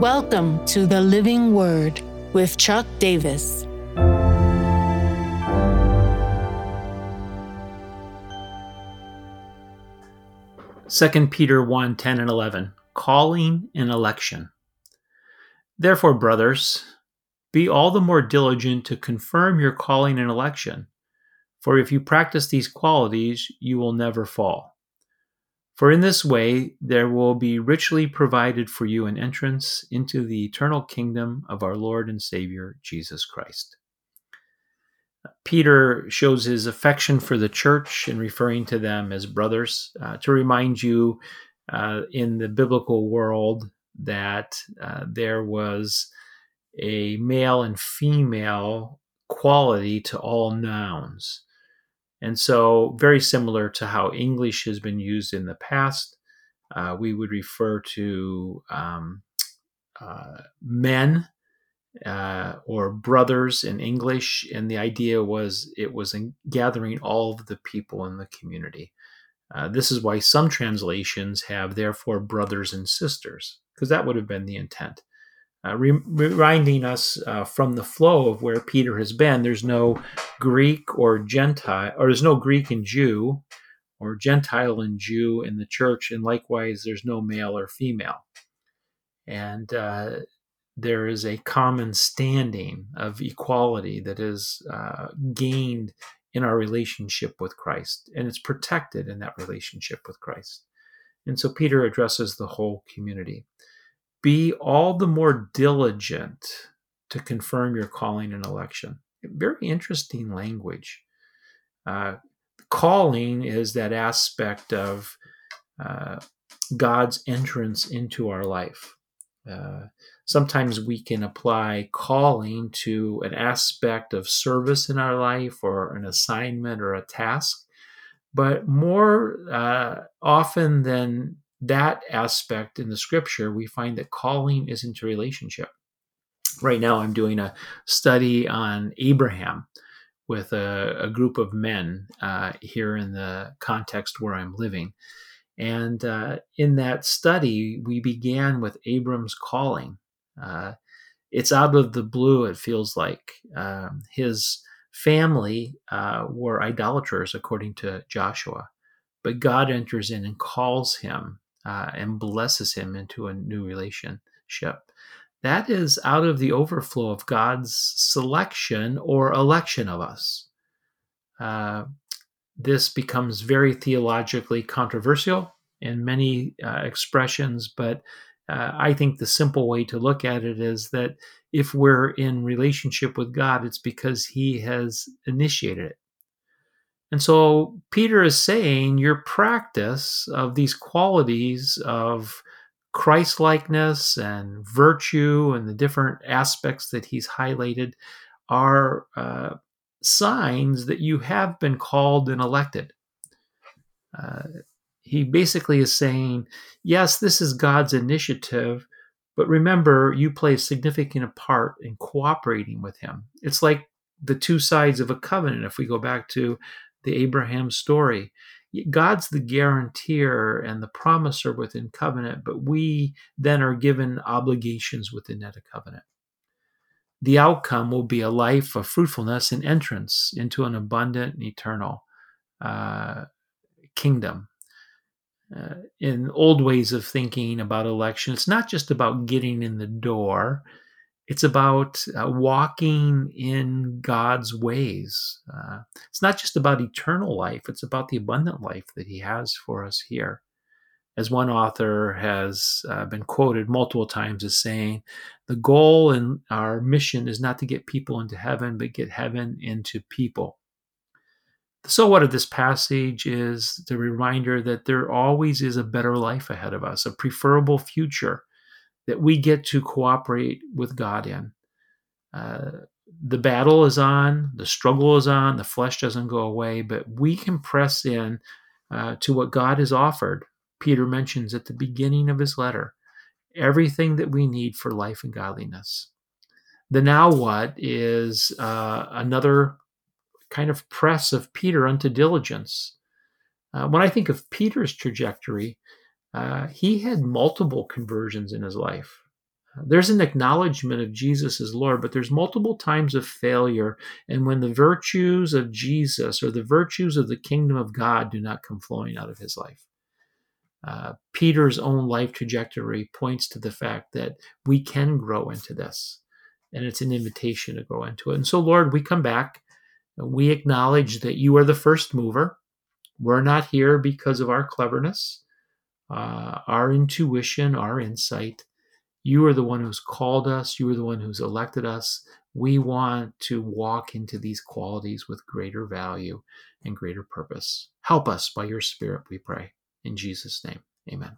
Welcome to the Living Word with Chuck Davis. Second Peter 1 10 and 11, calling and election. Therefore, brothers, be all the more diligent to confirm your calling and election, for if you practice these qualities, you will never fall. For in this way there will be richly provided for you an entrance into the eternal kingdom of our Lord and Savior, Jesus Christ. Peter shows his affection for the church in referring to them as brothers uh, to remind you uh, in the biblical world that uh, there was a male and female quality to all nouns. And so, very similar to how English has been used in the past, uh, we would refer to um, uh, men uh, or brothers in English. And the idea was it was gathering all of the people in the community. Uh, this is why some translations have, therefore, brothers and sisters, because that would have been the intent uh, reminding us uh, from the flow of where Peter has been. There's no Greek or Gentile, or there's no Greek and Jew, or Gentile and Jew in the church, and likewise, there's no male or female. And uh, there is a common standing of equality that is uh, gained in our relationship with Christ, and it's protected in that relationship with Christ. And so Peter addresses the whole community be all the more diligent to confirm your calling and election. Very interesting language. Uh, calling is that aspect of uh, God's entrance into our life. Uh, sometimes we can apply calling to an aspect of service in our life or an assignment or a task. But more uh, often than that aspect in the scripture, we find that calling is into relationship. Right now, I'm doing a study on Abraham with a, a group of men uh, here in the context where I'm living. And uh, in that study, we began with Abram's calling. Uh, it's out of the blue, it feels like. Um, his family uh, were idolaters, according to Joshua. But God enters in and calls him uh, and blesses him into a new relationship. That is out of the overflow of God's selection or election of us. Uh, this becomes very theologically controversial in many uh, expressions, but uh, I think the simple way to look at it is that if we're in relationship with God, it's because He has initiated it. And so Peter is saying your practice of these qualities of Christ likeness and virtue and the different aspects that he's highlighted are uh, signs that you have been called and elected. Uh, he basically is saying, yes, this is God's initiative, but remember, you play a significant part in cooperating with him. It's like the two sides of a covenant. If we go back to the Abraham story. God's the guarantor and the promiser within covenant, but we then are given obligations within that covenant. The outcome will be a life of fruitfulness and entrance into an abundant and eternal uh, kingdom. Uh, in old ways of thinking about election, it's not just about getting in the door, it's about uh, walking in God's ways. Uh, it's not just about eternal life, it's about the abundant life that He has for us here. As one author has uh, been quoted multiple times as saying, the goal in our mission is not to get people into heaven, but get heaven into people. So, what of this passage is the reminder that there always is a better life ahead of us, a preferable future that we get to cooperate with God in. Uh, the battle is on, the struggle is on, the flesh doesn't go away, but we can press in uh, to what God has offered. Peter mentions at the beginning of his letter everything that we need for life and godliness. The now what is uh, another kind of press of Peter unto diligence. Uh, when I think of Peter's trajectory, uh, he had multiple conversions in his life. There's an acknowledgement of Jesus as Lord, but there's multiple times of failure. And when the virtues of Jesus or the virtues of the kingdom of God do not come flowing out of his life. Uh, Peter's own life trajectory points to the fact that we can grow into this, and it's an invitation to grow into it. And so, Lord, we come back. We acknowledge that you are the first mover. We're not here because of our cleverness, uh, our intuition, our insight. You are the one who's called us. You are the one who's elected us. We want to walk into these qualities with greater value and greater purpose. Help us by your Spirit, we pray. In Jesus' name, amen.